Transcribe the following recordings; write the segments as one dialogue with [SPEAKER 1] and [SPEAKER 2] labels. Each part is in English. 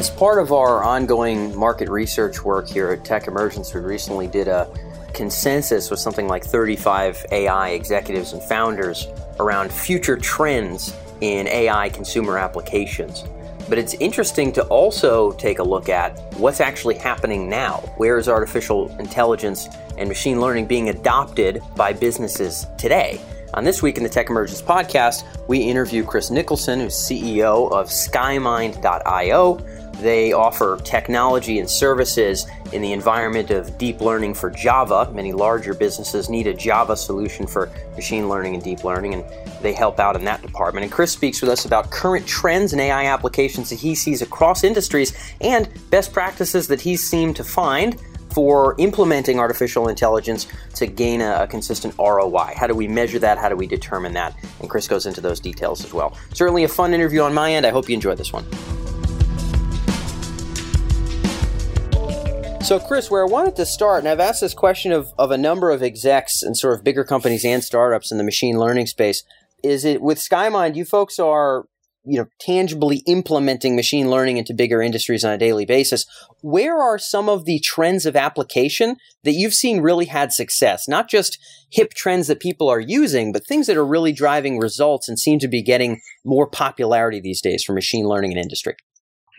[SPEAKER 1] As part of our ongoing market research work here at Tech Emergence, we recently did a consensus with something like 35 AI executives and founders around future trends in AI consumer applications. But it's interesting to also take a look at what's actually happening now. Where is artificial intelligence and machine learning being adopted by businesses today? On This Week in the Tech Emergence podcast, we interview Chris Nicholson, who's CEO of Skymind.io. They offer technology and services in the environment of deep learning for Java. Many larger businesses need a Java solution for machine learning and deep learning, and they help out in that department. And Chris speaks with us about current trends in AI applications that he sees across industries and best practices that he's seemed to find for implementing artificial intelligence to gain a, a, consistent ROI? How do we measure that? How do we determine that? And Chris goes into those details as well. Certainly a fun interview on my end. I hope you enjoyed this one. So, Chris, where I wanted to start, and I've asked this question of, of a number of execs and sort of bigger companies and startups in the machine learning space, is it with Skymind, you folks are you know, tangibly implementing machine learning into bigger industries on a daily basis. Where are some of the trends of application that you've seen really had success? Not just hip trends that people are using, but things that are really driving results and seem to be getting more popularity these days for machine learning in industry.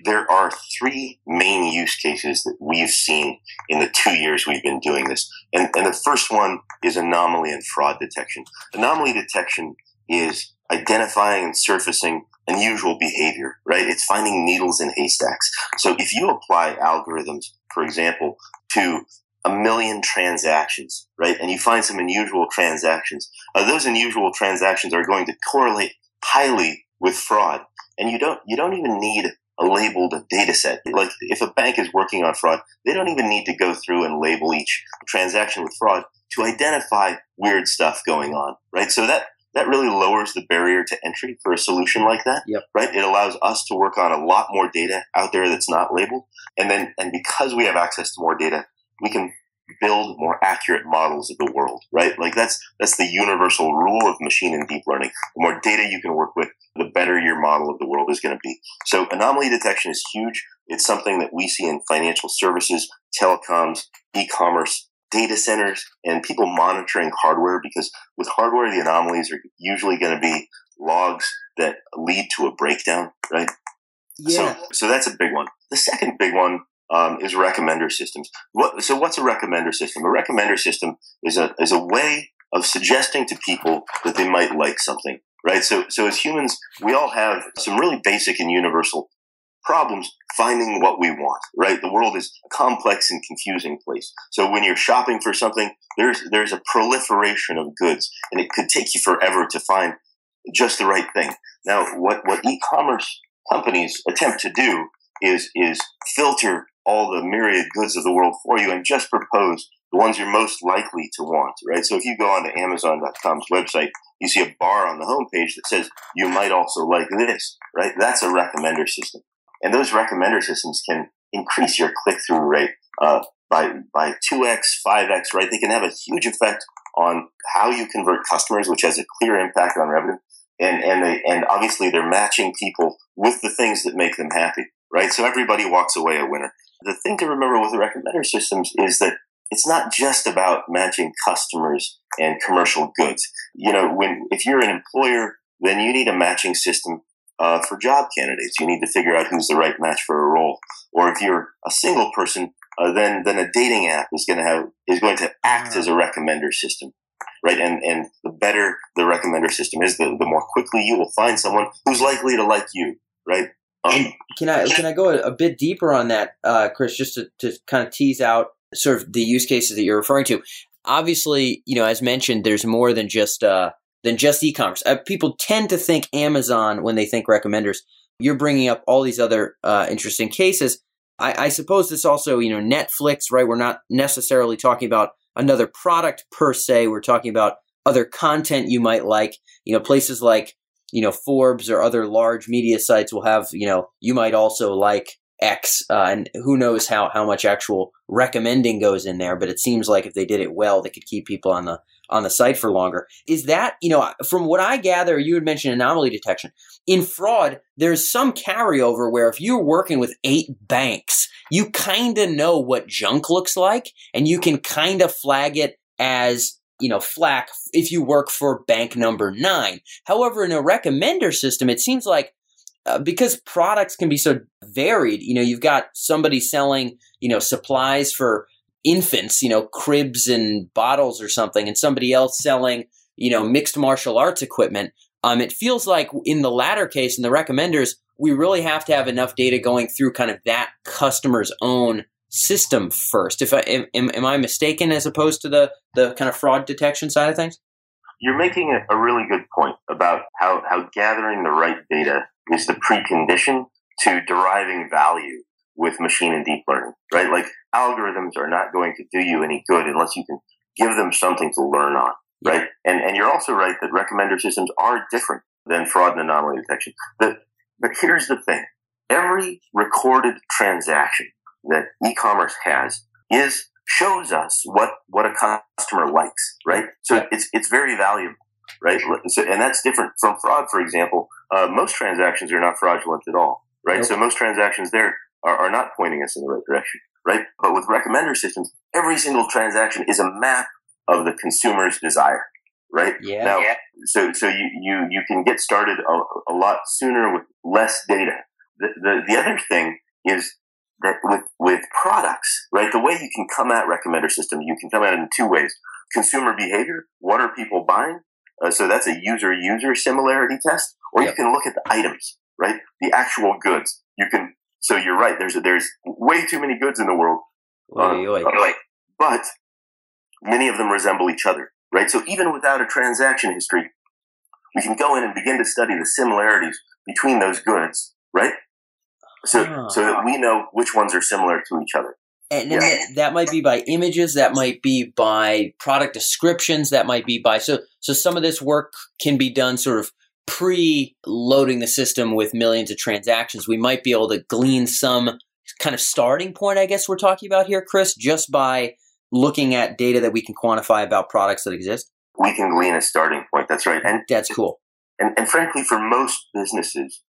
[SPEAKER 2] There are three main use cases that we've seen in the two years we've been doing this. And, and the first one is anomaly and fraud detection. Anomaly detection is identifying and surfacing unusual behavior, right? It's finding needles in haystacks. So if you apply algorithms, for example, to a million transactions, right? And you find some unusual transactions. Uh, those unusual transactions are going to correlate highly with fraud. And you don't, you don't even need a labeled data set. Like if a bank is working on fraud, they don't even need to go through and label each transaction with fraud to identify weird stuff going on, right? So that, that really lowers the barrier to entry for a solution like that.
[SPEAKER 1] Yep.
[SPEAKER 2] Right. It allows us to work on a lot more data out there that's not labeled. And then, and because we have access to more data, we can build more accurate models of the world, right? Like that's, that's the universal rule of machine and deep learning. The more data you can work with, the better your model of the world is going to be. So anomaly detection is huge. It's something that we see in financial services, telecoms, e-commerce, data centers and people monitoring hardware because with hardware, the anomalies are usually going to be logs that lead to a breakdown, right?
[SPEAKER 1] Yeah.
[SPEAKER 2] So, so that's a big one. The second big one um, is recommender systems. What, so what's a recommender system? A recommender system is a, is a way of suggesting to people that they might like something, right? So, so as humans, we all have some really basic and universal problems finding what we want, right? The world is a complex and confusing place. So when you're shopping for something, there's, there's a proliferation of goods and it could take you forever to find just the right thing. Now, what, what e-commerce companies attempt to do is, is filter all the myriad goods of the world for you and just propose the ones you're most likely to want, right? So if you go onto Amazon.com's website, you see a bar on the homepage that says you might also like this, right? That's a recommender system. And those recommender systems can increase your click through rate uh, by by two x, five x. Right? They can have a huge effect on how you convert customers, which has a clear impact on revenue. And and they and obviously they're matching people with the things that make them happy. Right? So everybody walks away a winner. The thing to remember with the recommender systems is that it's not just about matching customers and commercial goods. You know, when if you're an employer, then you need a matching system uh, for job candidates. You need to figure out who's the right match for a role. Or if you're a single person, uh, then then a dating app is going to have is going to act as a recommender system, right? And and the better the recommender system is, the, the more quickly you will find someone who's likely to like you, right?
[SPEAKER 1] Can I can I go a, a bit deeper on that, uh, Chris, just to, to kind of tease out sort of the use cases that you're referring to? Obviously, you know, as mentioned, there's more than just uh, than just e-commerce. Uh, people tend to think Amazon when they think recommenders. You're bringing up all these other uh, interesting cases. I, I suppose this also, you know, Netflix, right? We're not necessarily talking about another product per se. We're talking about other content you might like. You know, places like you know Forbes or other large media sites will have you know you might also like X, uh, and who knows how how much actual recommending goes in there. But it seems like if they did it well, they could keep people on the on the site for longer. Is that, you know, from what I gather, you had mentioned anomaly detection. In fraud, there's some carryover where if you're working with eight banks, you kind of know what junk looks like and you can kind of flag it as you know, flack if you work for bank number nine. However, in a recommender system, it seems like uh, because products can be so varied, you know, you've got somebody selling, you know, supplies for infants, you know, cribs and bottles or something, and somebody else selling, you know, mixed martial arts equipment. Um, it feels like in the latter case, in the recommenders, we really have to have enough data going through kind of that customer's own system first. If I am, am I mistaken, as opposed to the the kind of fraud detection side of things?
[SPEAKER 2] You're making a, a really good point about how how gathering the right data is the precondition to deriving value with machine and deep learning, right? Like algorithms are not going to do you any good unless you can give them something to learn on, right? And and you're also right that recommender systems are different than fraud and anomaly detection. But but here's the thing: every recorded transaction that e-commerce has is shows us what what a customer likes, right? So it's it's very valuable, right? So, and that's different from fraud, for example. Uh, most transactions are not fraudulent at all, right? Nope. So most transactions there are, are not pointing us in the right direction, right? But with recommender systems, every single transaction is a map of the consumer's desire, right?
[SPEAKER 1] Yeah.
[SPEAKER 2] Now,
[SPEAKER 1] yeah.
[SPEAKER 2] so so you you you can get started a, a lot sooner with less data. The, the the other thing is that with, with products, right? The way you can come at recommender system, you can come at it in two ways. Consumer behavior. What are people buying? Uh, so that's a user user similarity test. Or yep. you can look at the items, right? The actual goods. You can, so you're right. There's, there's way too many goods in the world.
[SPEAKER 1] Um,
[SPEAKER 2] but many of them resemble each other, right? So even without a transaction history, we can go in and begin to study the similarities between those goods, right? So oh. so that we know which ones are similar to each other.
[SPEAKER 1] And, yeah. that, that might be by images, that might be by product descriptions, that might be by so so some of this work can be done sort of pre-loading the system with millions of transactions. We might be able to glean some kind of starting point, I guess we're talking about here, Chris, just by looking at data that we can quantify about products that exist.
[SPEAKER 2] We can glean a starting point. That's right. And
[SPEAKER 1] that's cool.
[SPEAKER 2] And, and frankly, for most businesses,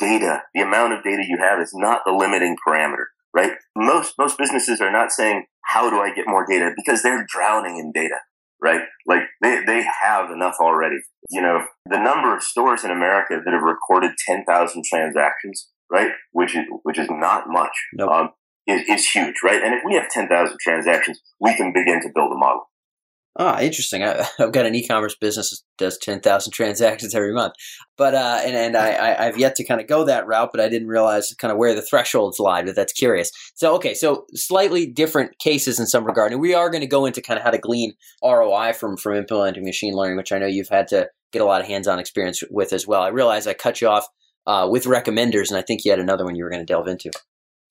[SPEAKER 2] data, the amount of data you have is not the limiting parameter, right? Most, most businesses are not saying, how do I get more data? Because they're drowning in data, right? Like they, they have enough already. You know, the number of stores in America that have recorded 10,000 transactions, right? Which is, which is not much.
[SPEAKER 1] Nope. Um,
[SPEAKER 2] is, is huge, right? And if we have 10,000 transactions, we can begin to build a model.
[SPEAKER 1] Ah, interesting. I, have got an e-commerce business that does ten thousand transactions every month, but uh, and and I, I've yet to kind of go that route, but I didn't realize kind of where the thresholds lie. But that's curious. So okay, so slightly different cases in some regard, and we are going to go into kind of how to glean ROI from from implementing machine learning, which I know you've had to get a lot of hands-on experience with as well. I realize I cut you off uh, with recommenders, and I think you had another one you were going to delve into.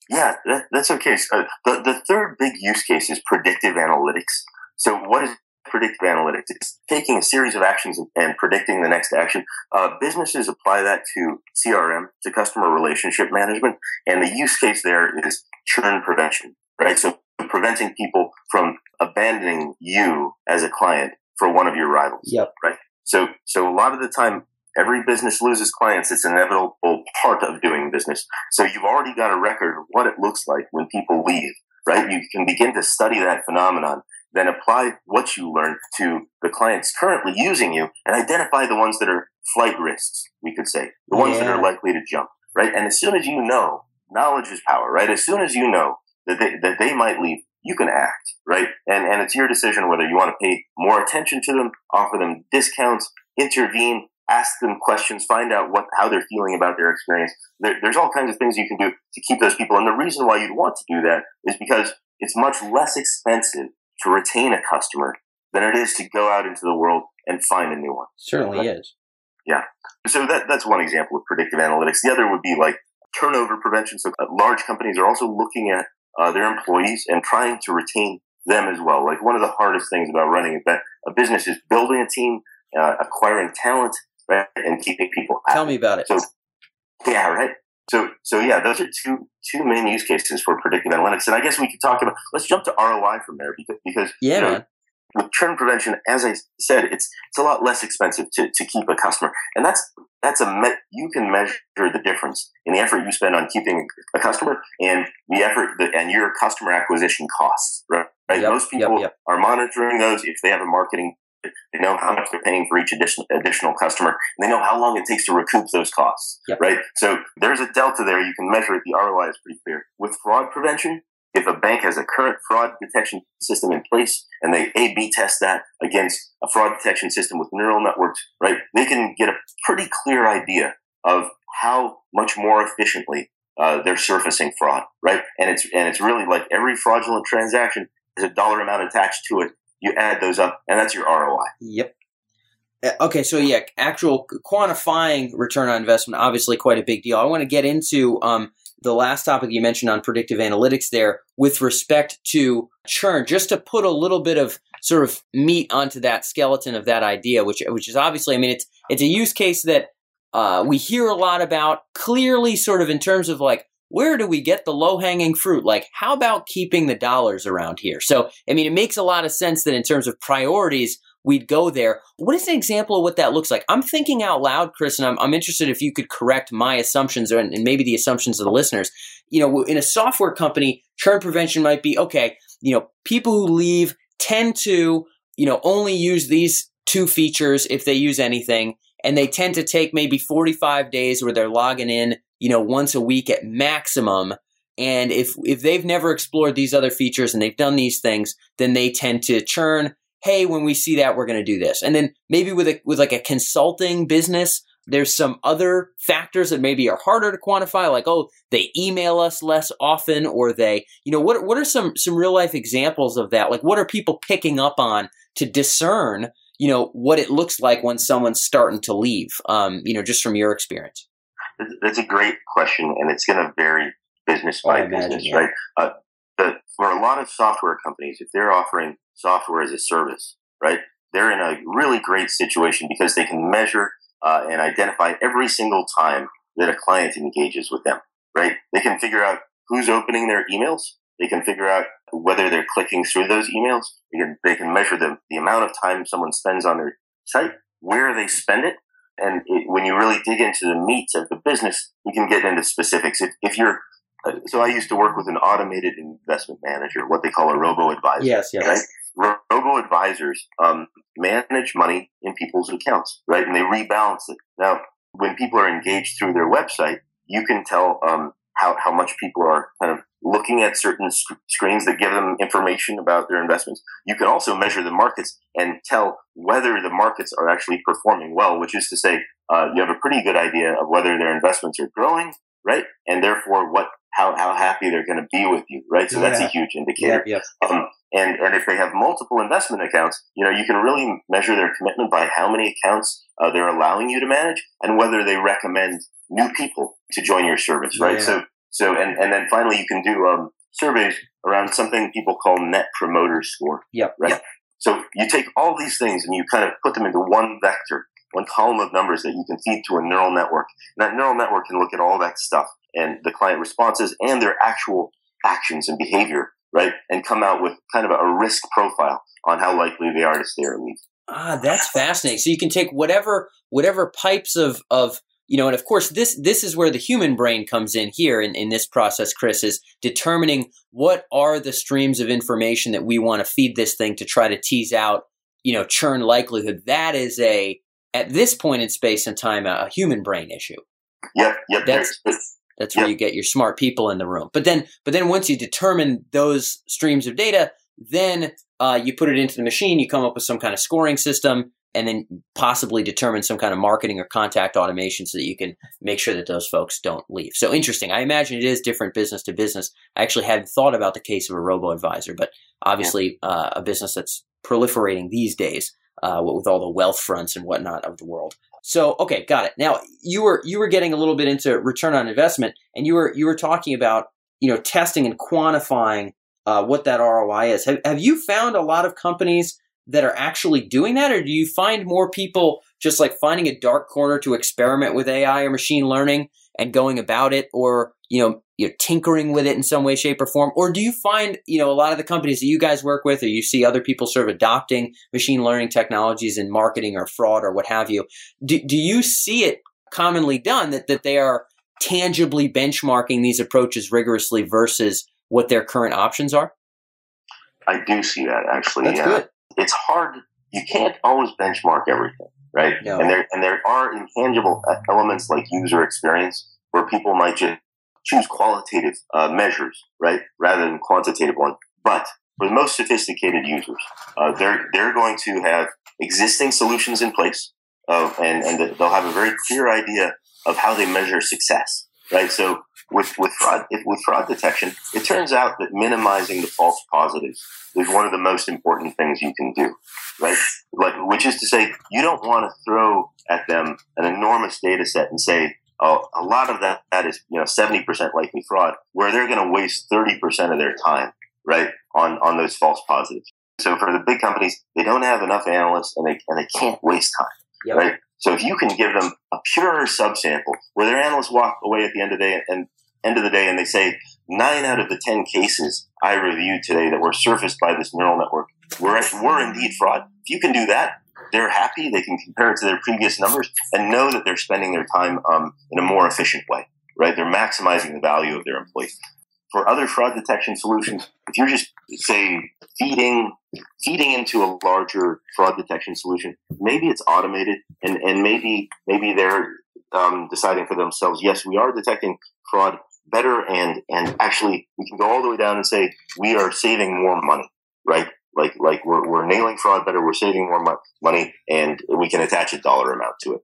[SPEAKER 2] Yeah, that, that's okay. Uh, the the third big use case is predictive analytics. So what is predictive analytics. It's taking a series of actions and predicting the next action. Uh, businesses apply that to CRM, to customer relationship management, and the use case there is churn prevention, right? So preventing people from abandoning you as a client for one of your rivals,
[SPEAKER 1] yep.
[SPEAKER 2] right? So, so a lot of the time, every business loses clients. It's an inevitable part of doing business. So you've already got a record of what it looks like when people leave, right? You can begin to study that phenomenon then apply what you learned to the clients currently using you and identify the ones that are flight risks, we could say, the ones yeah. that are likely to jump, right? And as soon as you know, knowledge is power, right? As soon as you know that they, that they might leave, you can act, right? And, and it's your decision whether you want to pay more attention to them, offer them discounts, intervene, ask them questions, find out what, how they're feeling about their experience. There, there's all kinds of things you can do to keep those people. And the reason why you'd want to do that is because it's much less expensive to retain a customer than it is to go out into the world and find a new one.
[SPEAKER 1] Certainly right? is.
[SPEAKER 2] Yeah. So that, that's one example of predictive analytics. The other would be like turnover prevention. So uh, large companies are also looking at uh, their employees and trying to retain them as well. Like one of the hardest things about running a, a business is building a team, uh, acquiring talent, right, and keeping people.
[SPEAKER 1] Tell me about it.
[SPEAKER 2] So, yeah, right. So, so yeah, those are two two main use cases for predictive analytics. And I guess we could talk about. Let's jump to ROI from there because because
[SPEAKER 1] yeah, you know,
[SPEAKER 2] with churn prevention, as I said, it's it's a lot less expensive to, to keep a customer, and that's that's a me- you can measure the difference in the effort you spend on keeping a customer and the effort that, and your customer acquisition costs. Right, right?
[SPEAKER 1] Yep,
[SPEAKER 2] most people
[SPEAKER 1] yep, yep.
[SPEAKER 2] are monitoring those if they have a marketing. They know how much they're paying for each additional additional customer. And they know how long it takes to recoup those costs.
[SPEAKER 1] Yep.
[SPEAKER 2] Right. So there's a delta there. You can measure it. The ROI is pretty clear. With fraud prevention, if a bank has a current fraud detection system in place and they A B test that against a fraud detection system with neural networks, right, they can get a pretty clear idea of how much more efficiently uh, they're surfacing fraud, right? And it's and it's really like every fraudulent transaction has a dollar amount attached to it. You add those up, and that's your ROI.
[SPEAKER 1] Yep. Uh, Okay, so yeah, actual quantifying return on investment, obviously quite a big deal. I want to get into um, the last topic you mentioned on predictive analytics there with respect to churn, just to put a little bit of sort of meat onto that skeleton of that idea, which which is obviously, I mean, it's it's a use case that uh, we hear a lot about. Clearly, sort of in terms of like where do we get the low hanging fruit? Like, how about keeping the dollars around here? So, I mean, it makes a lot of sense that in terms of priorities, we'd go there. What is an example of what that looks like? I'm thinking out loud, Chris, and I'm, I'm interested if you could correct my assumptions and, and maybe the assumptions of the listeners. You know, in a software company, churn prevention might be okay, you know, people who leave tend to, you know, only use these two features if they use anything. And they tend to take maybe 45 days where they're logging in, you know, once a week at maximum. And if, if they've never explored these other features and they've done these things, then they tend to churn. Hey, when we see that, we're going to do this. And then maybe with a, with like a consulting business, there's some other factors that maybe are harder to quantify, like, oh, they email us less often, or they, you know, what, what are some, some real life examples of that? Like, what are people picking up on to discern, you know, what it looks like when someone's starting to leave, um, you know, just from your experience?
[SPEAKER 2] That's a great question, and it's going to vary business by
[SPEAKER 1] imagine,
[SPEAKER 2] business,
[SPEAKER 1] yeah.
[SPEAKER 2] right? Uh, the, for a lot of software companies, if they're offering software as a service, right, they're in a really great situation because they can measure uh, and identify every single time that a client engages with them, right? They can figure out who's opening their emails. They can figure out whether they're clicking through those emails. They can, they can measure the, the amount of time someone spends on their site, where they spend it. And it, when you really dig into the meat of the business, you can get into specifics. If, if you're, uh, so I used to work with an automated investment manager, what they call a robo advisor.
[SPEAKER 1] Yes, yes.
[SPEAKER 2] Right? Robo advisors um, manage money in people's accounts, right? And they rebalance it. Now, when people are engaged through their website, you can tell um, how, how much people are kind of looking at certain sc- screens that give them information about their investments. You can also measure the markets and tell whether the markets are actually performing well, which is to say, uh, you have a pretty good idea of whether their investments are growing, right? And therefore, what how, how happy they're going to be with you, right? So that's a huge indicator.
[SPEAKER 1] Yep.
[SPEAKER 2] Um, and, and if they have multiple investment accounts, you know, you can really measure their commitment by how many accounts uh, they're allowing you to manage and whether they recommend new people to join your service, right?
[SPEAKER 1] Yeah.
[SPEAKER 2] So, so, and, and then finally you can do, um, surveys around something people call net promoter score.
[SPEAKER 1] Yep,
[SPEAKER 2] Right.
[SPEAKER 1] yep.
[SPEAKER 2] So you take all these things and you kind of put them into one vector, one column of numbers that you can feed to a neural network. And that neural network can look at all that stuff and the client responses and their actual actions and behavior, right? And come out with kind of a risk profile on how likely they are to stay or leave.
[SPEAKER 1] Ah, that's fascinating. So you can take whatever whatever pipes of of you know, and of course this this is where the human brain comes in here in, in this process, Chris, is determining what are the streams of information that we want to feed this thing to try to tease out, you know, churn likelihood. That is a at this point in space and time a, a human brain issue.
[SPEAKER 2] Yep, yep.
[SPEAKER 1] That's- That's where
[SPEAKER 2] Yep.
[SPEAKER 1] you get your smart people in the room. But then, but then once you determine those streams of data, then uh, you put it into the machine. You come up with some kind of scoring system, and then possibly determine some kind of marketing or contact automation so that you can make sure that those folks don't leave. So interesting. I imagine it is different business to business. I actually hadn't thought about the case of a robo advisor, but obviously uh, a business that's proliferating these days uh, with all the Wealthfronts and whatnot of the world. So okay, got it. Now you were you were getting a little bit into return on investment, and you were you were talking about you know testing and quantifying uh, what that ROI is. Have have you found a lot of companies that are actually doing that, or do you find more people just like finding a dark corner to experiment with AI or machine learning and going about it, or you know you know, tinkering with it in some way, shape, or form? Or do you find, you know, a lot of the companies that you guys work with, or you see other people sort of adopting machine learning technologies in marketing or fraud or what have you? Do, do you see it commonly done that, that they are tangibly benchmarking these approaches rigorously versus what their current options are?
[SPEAKER 2] I do see that actually.
[SPEAKER 1] That's
[SPEAKER 2] yeah.
[SPEAKER 1] good.
[SPEAKER 2] It's hard. You can't always benchmark everything, right?
[SPEAKER 1] No.
[SPEAKER 2] And there and there are intangible elements like user experience where people might just choose qualitative uh, measures, right, rather than quantitative ones. But for the most sophisticated users, uh, they're they're going to have existing solutions in place, uh, and and they'll have a very clear idea of how they measure success, right? So with with fraud with fraud detection, it turns out that minimizing the false positives is one of the most important things you can do, right? Like, which is to say, you don't want to throw at them an enormous data set and say, oh, a lot of that that is you know seventy percent likely fraud, where they're going to waste thirty percent of their time, right, on on those false positives. So for the big companies, they don't have enough analysts, and they and they can't waste time,
[SPEAKER 1] Yep.
[SPEAKER 2] right? So if you can give them a purer subsample where their analysts walk away at the end of the day and end of the day and they say nine out of the ten cases I reviewed today that were surfaced by this neural network were were indeed fraud. If you can do that, they're happy. They can compare it to their previous numbers and know that they're spending their time um, in a more efficient way. Right? They're maximizing the value of their employees. For other fraud detection solutions, if you're just say feeding feeding into a larger fraud detection solution, maybe it's automated and, and maybe maybe they're um, deciding for themselves, yes, we are detecting fraud better and and actually we can go all the way down and say we are saving more money, right? Like like we're, we're nailing fraud better, we're saving more mo- money, and we can attach a dollar amount to it.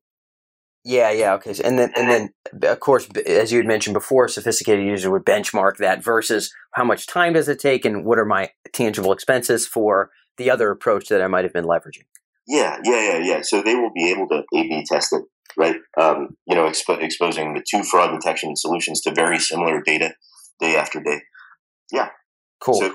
[SPEAKER 1] Yeah, yeah, okay. So- And then, and then, of course, as you had mentioned before, sophisticated user would benchmark that versus how much time does it take, and what are my tangible expenses for the other approach that I might have been leveraging.
[SPEAKER 2] Yeah, yeah, yeah, yeah. So they will be able to A/B test it, right? Um, you know, expo- exposing the two fraud detection solutions to very similar data day after day. Yeah.
[SPEAKER 1] Cool.
[SPEAKER 2] So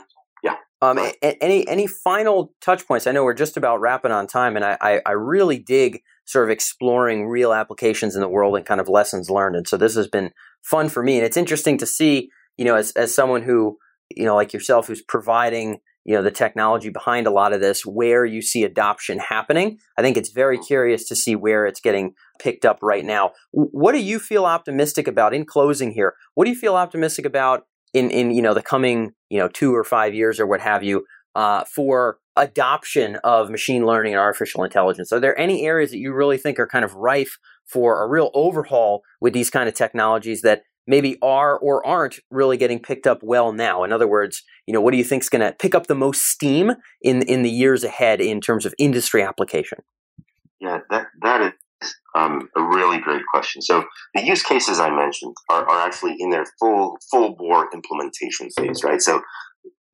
[SPEAKER 1] Um,
[SPEAKER 2] Right.
[SPEAKER 1] a- a- any any final touch points? I know we're just about wrapping on time, and I, I, I really dig sort of exploring real applications in the world and kind of lessons learned. And so this has been fun for me, and it's interesting to see, you know, as as someone who, you know, like yourself, who's providing, you know, the technology behind a lot of this, where you see adoption happening. I think it's very curious to see where it's getting picked up right now. What do you feel optimistic about in closing here? What do you feel optimistic about in in you know the coming you know two or five years or what have you uh, for adoption of machine learning and artificial intelligence? Are there any areas that you really think are kind of rife for a real overhaul with these kind of technologies that maybe are or aren't really getting picked up well now? In other words, you know, what do you think is going to pick up the most steam in in the years ahead in terms of industry application?
[SPEAKER 2] Yeah, that that is um, a really great question. So the use cases I mentioned are, are actually in their full full bore implementation phase, right? So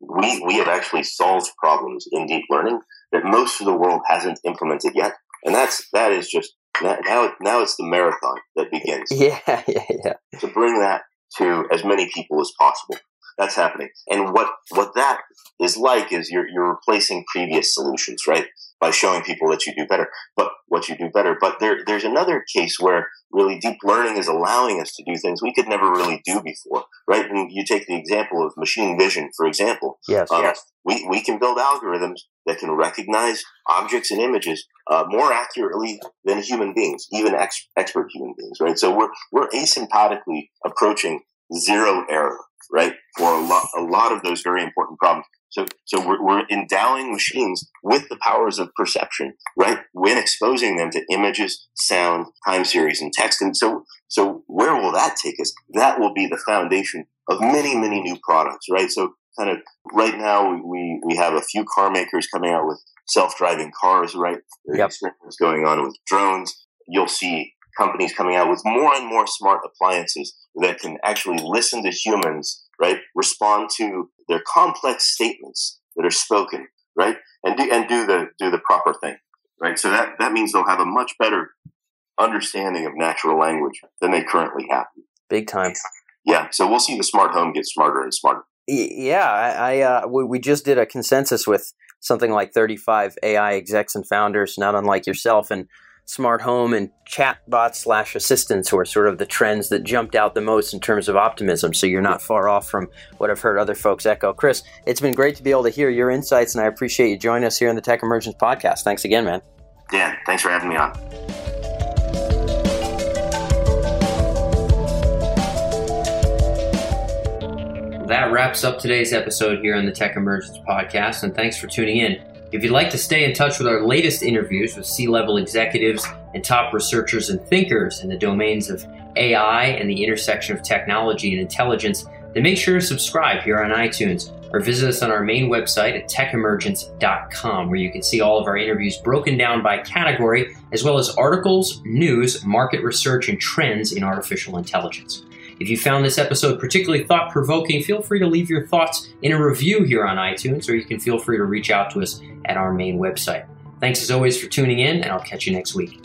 [SPEAKER 2] we we have actually solved problems in deep learning that most of the world hasn't implemented yet, and that's that is just now now, now it's the marathon that begins
[SPEAKER 1] Yeah, yeah, yeah.
[SPEAKER 2] to bring that to as many people as possible. That's happening. And what, what that is like is you're, you're replacing previous solutions, right? By showing people that you do better, but what you do better. But there, there's another case where really deep learning is allowing us to do things we could never really do before, right? And you take the example of machine vision, for example.
[SPEAKER 1] Yes.
[SPEAKER 2] Um, we, we can build algorithms that can recognize objects and images uh, more accurately than human beings, even ex- expert human beings, right? So we're, we're asymptotically approaching zero error, right? For a lot, a lot of those very important problems. So, so we're, we're endowing machines with the powers of perception, right? When exposing them to images, sound, time series, and text. And so, so where will that take us? That will be the foundation of many, many new products, right? So kind of right now we, we have a few car makers coming out with self-driving cars, right? There's
[SPEAKER 1] Yep.
[SPEAKER 2] experiments going on with drones. You'll see companies coming out with more and more smart appliances that can actually listen to humans, right? Respond to their complex statements that are spoken, right? And do, and do the, do the proper thing, right? So that, that means they'll have a much better understanding of natural language than they currently have.
[SPEAKER 1] Big time.
[SPEAKER 2] Yeah. So we'll see the smart home get smarter and smarter.
[SPEAKER 1] Yeah, I, I uh, we, we just did a consensus with something like 35 AI execs and founders, not unlike yourself, and smart home and chatbot slash assistants were sort of the trends that jumped out the most in terms of optimism. So you're not far off from what I've heard other folks echo. Chris, it's been great to be able to hear your insights, and I appreciate you joining us here on the Tech Emergence podcast. Thanks again, man.
[SPEAKER 2] Dan, thanks for having me on.
[SPEAKER 1] That wraps up today's episode here on the Tech Emergence podcast, and thanks for tuning in. If you'd like to stay in touch with our latest interviews with C level executives and top researchers and thinkers in the domains of AI and the intersection of technology and intelligence, then make sure to subscribe here on iTunes or visit us on our main website at techemergence.com, where you can see all of our interviews broken down by category, as well as articles, news, market research, and trends in artificial intelligence. If you found this episode particularly thought provoking, feel free to leave your thoughts in a review here on iTunes, or you can feel free to reach out to us at our main website. Thanks as always for tuning in, and I'll catch you next week.